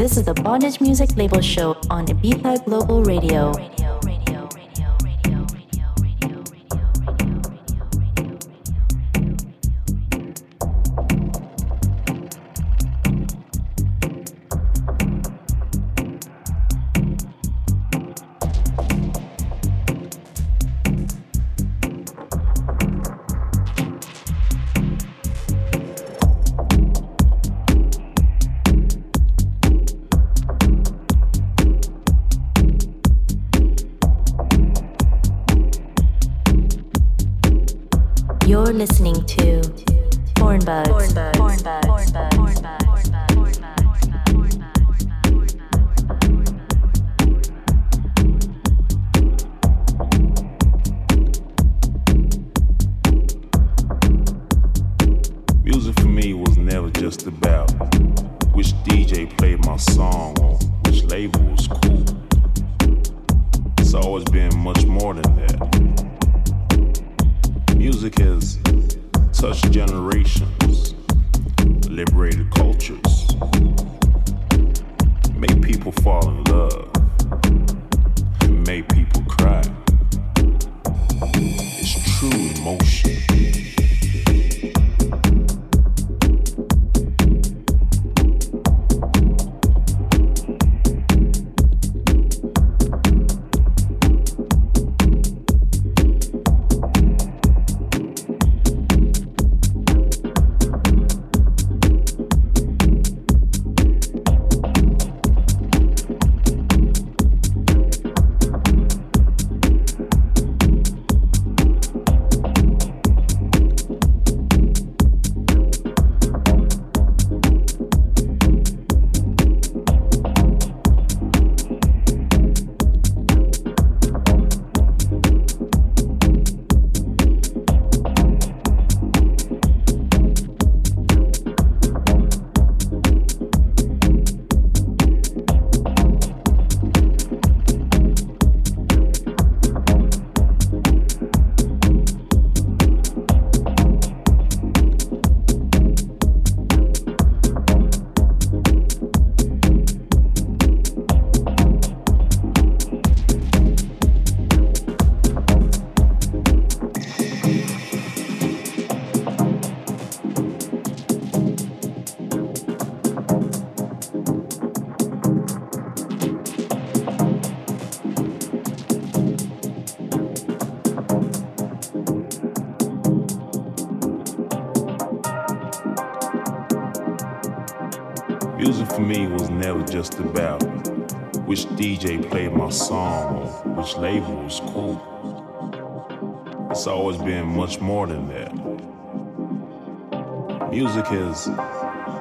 This is the Bondage Music Label Show on Ibiza Global Radio. Much more than that. Music has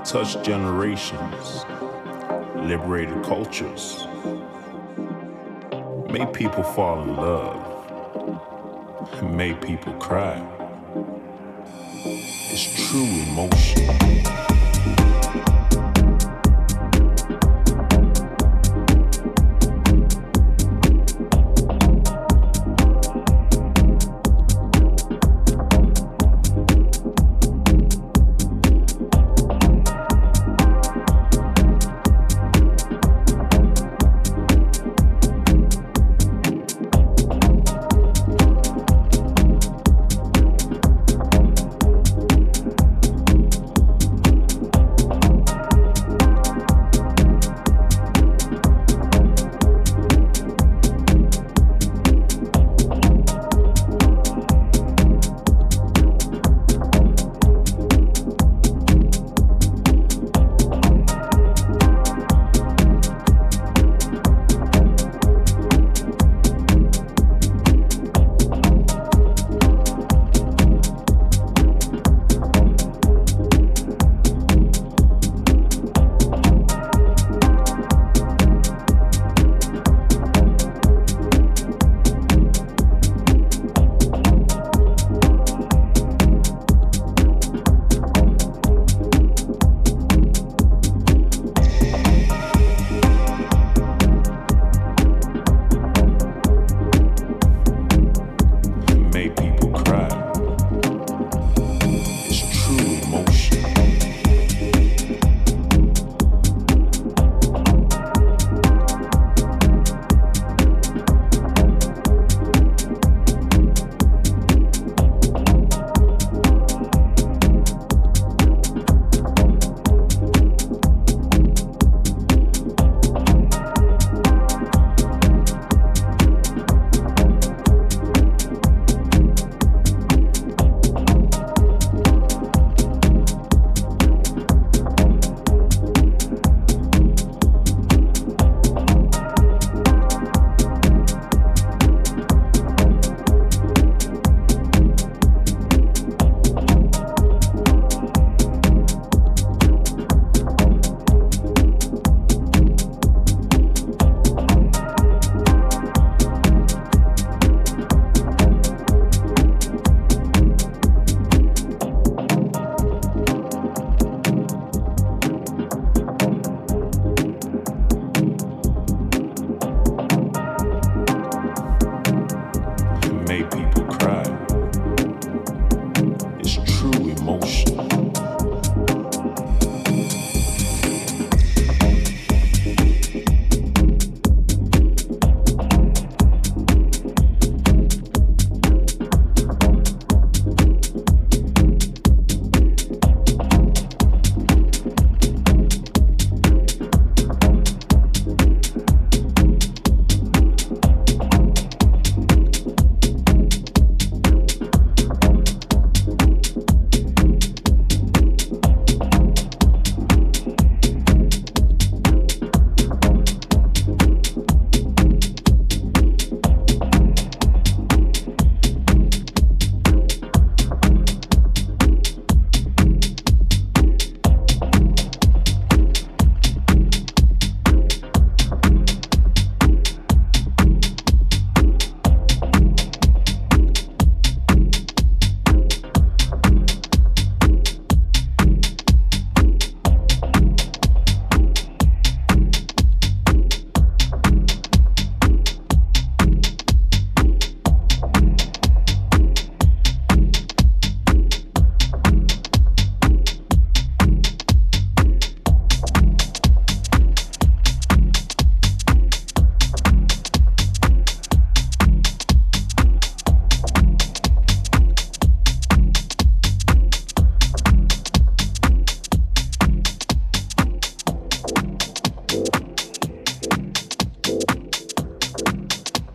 touched generations, liberated cultures, made people fall in love, made people cry. It's true emotion.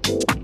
you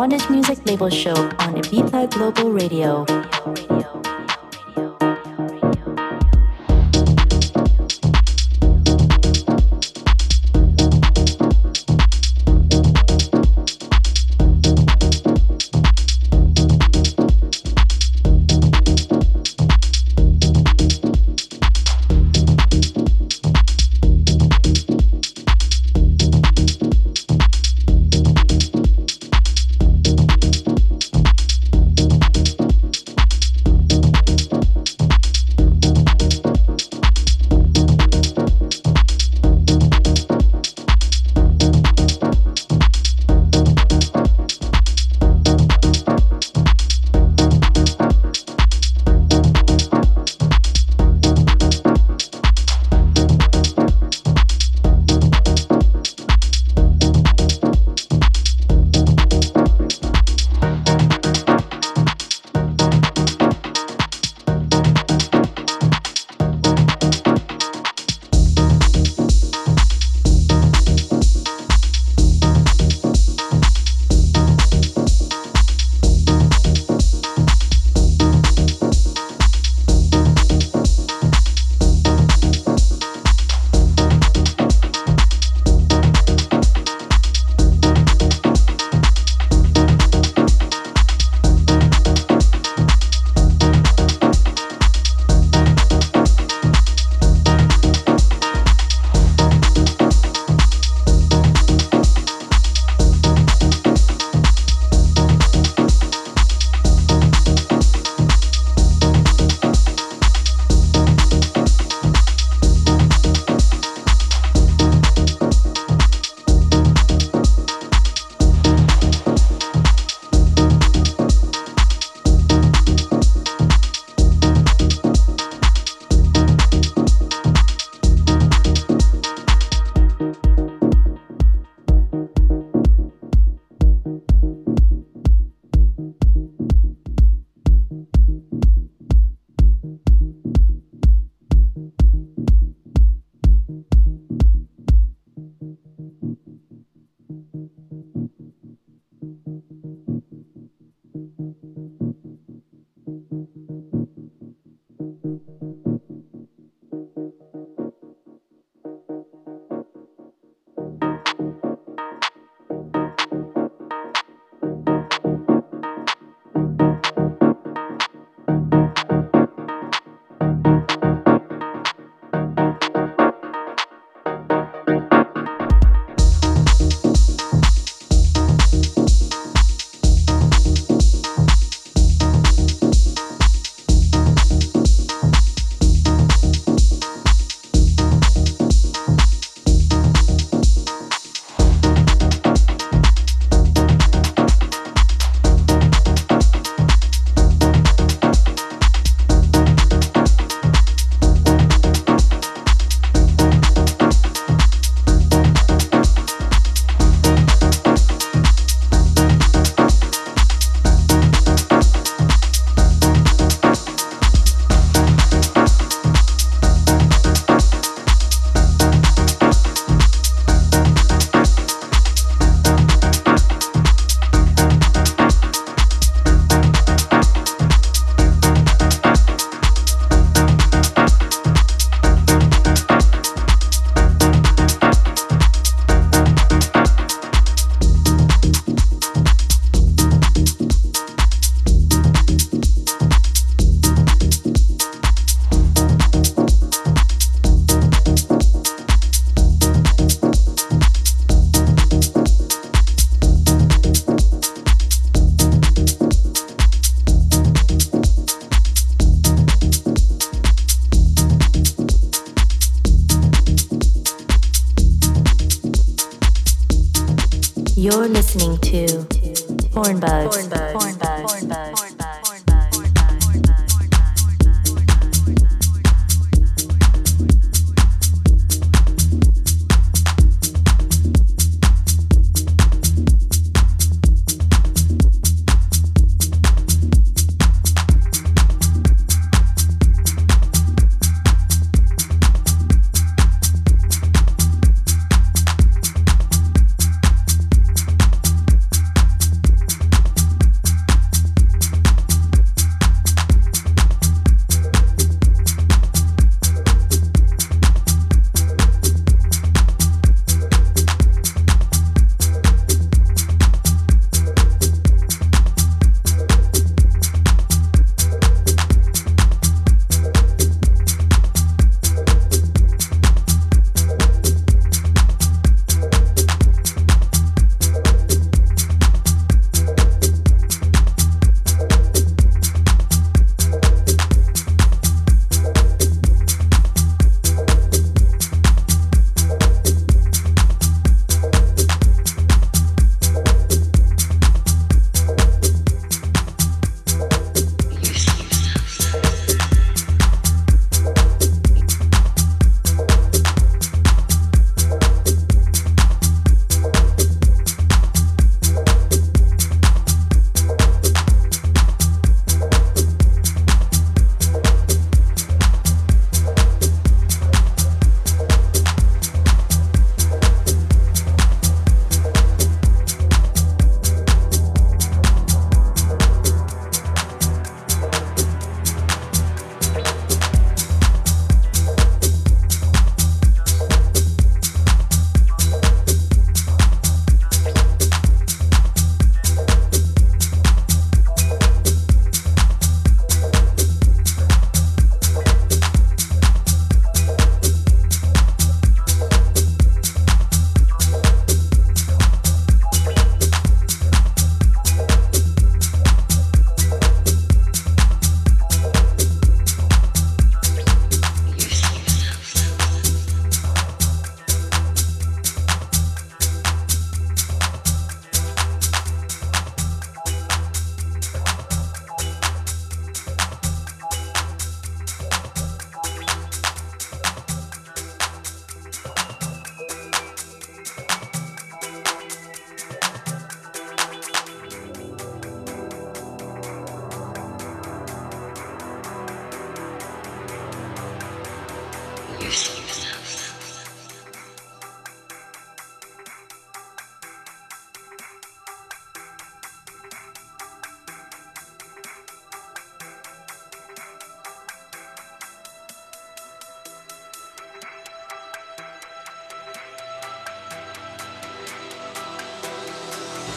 Bondage Music Label Show on Ibiza Global Radio.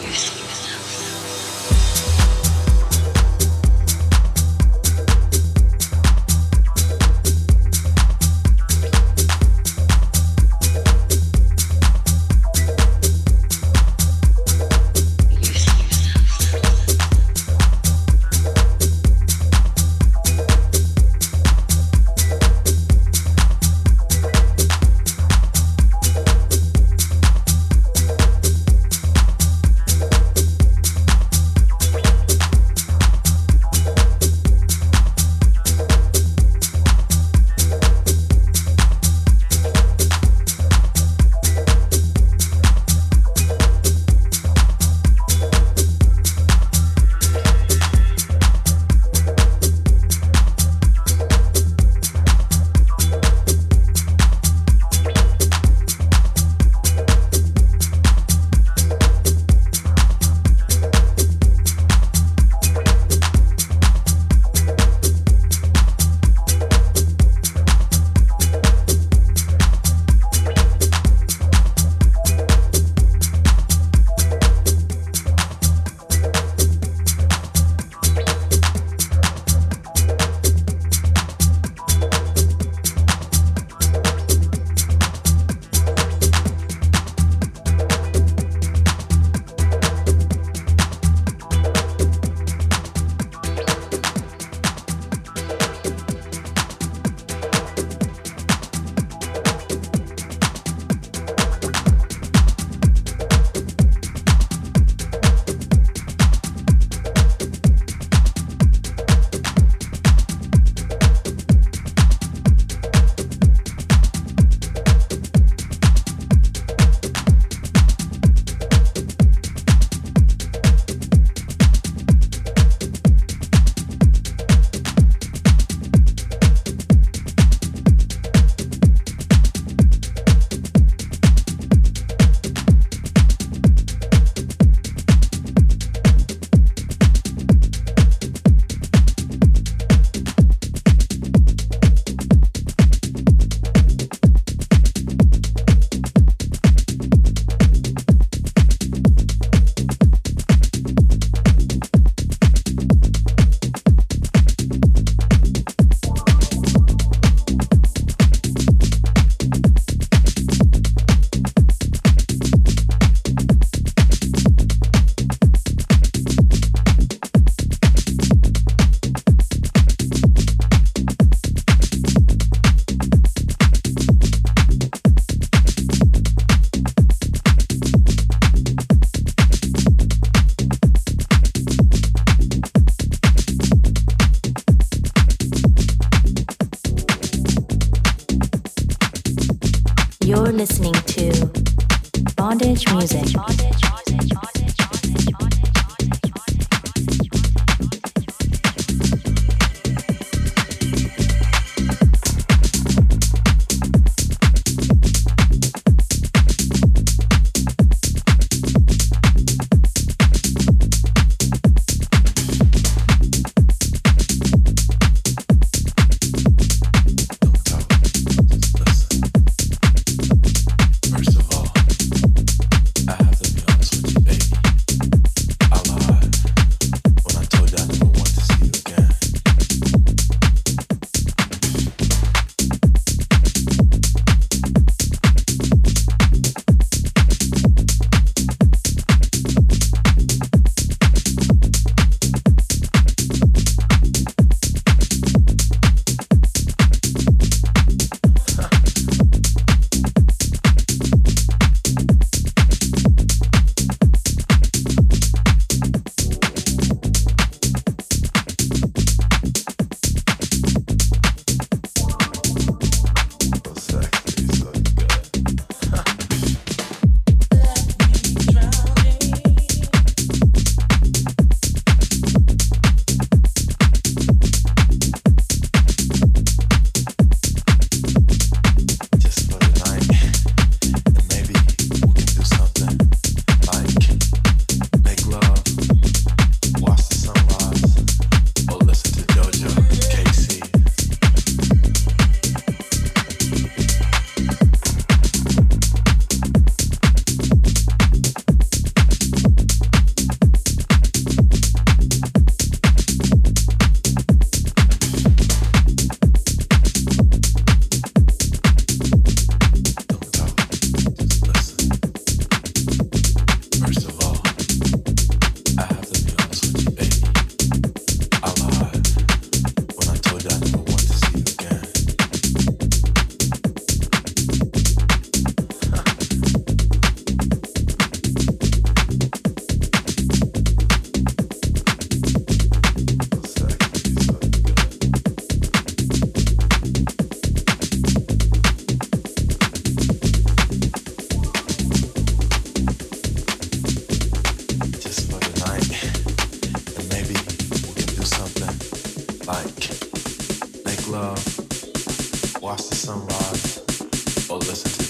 You're sleeping.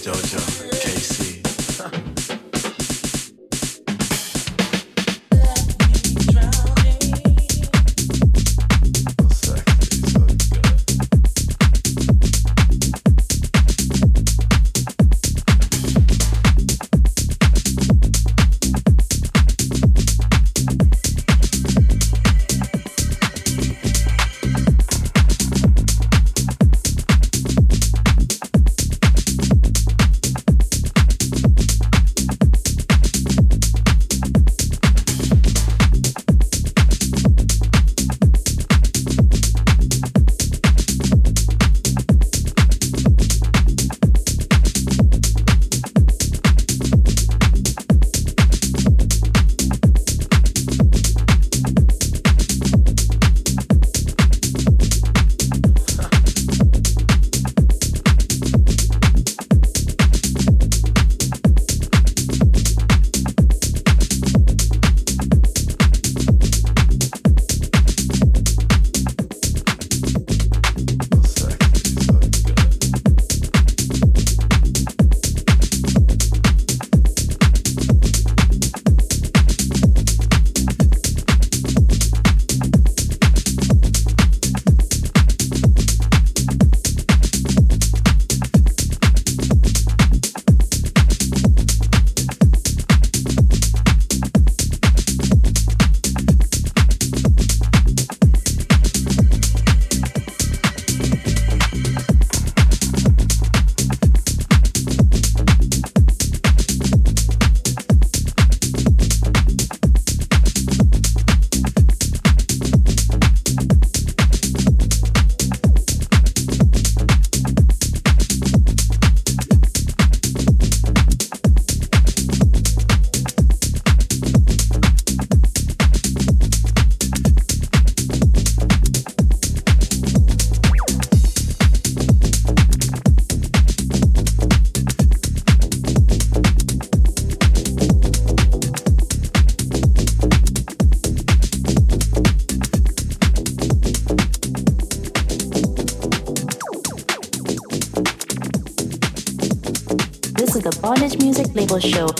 Dojo case. Show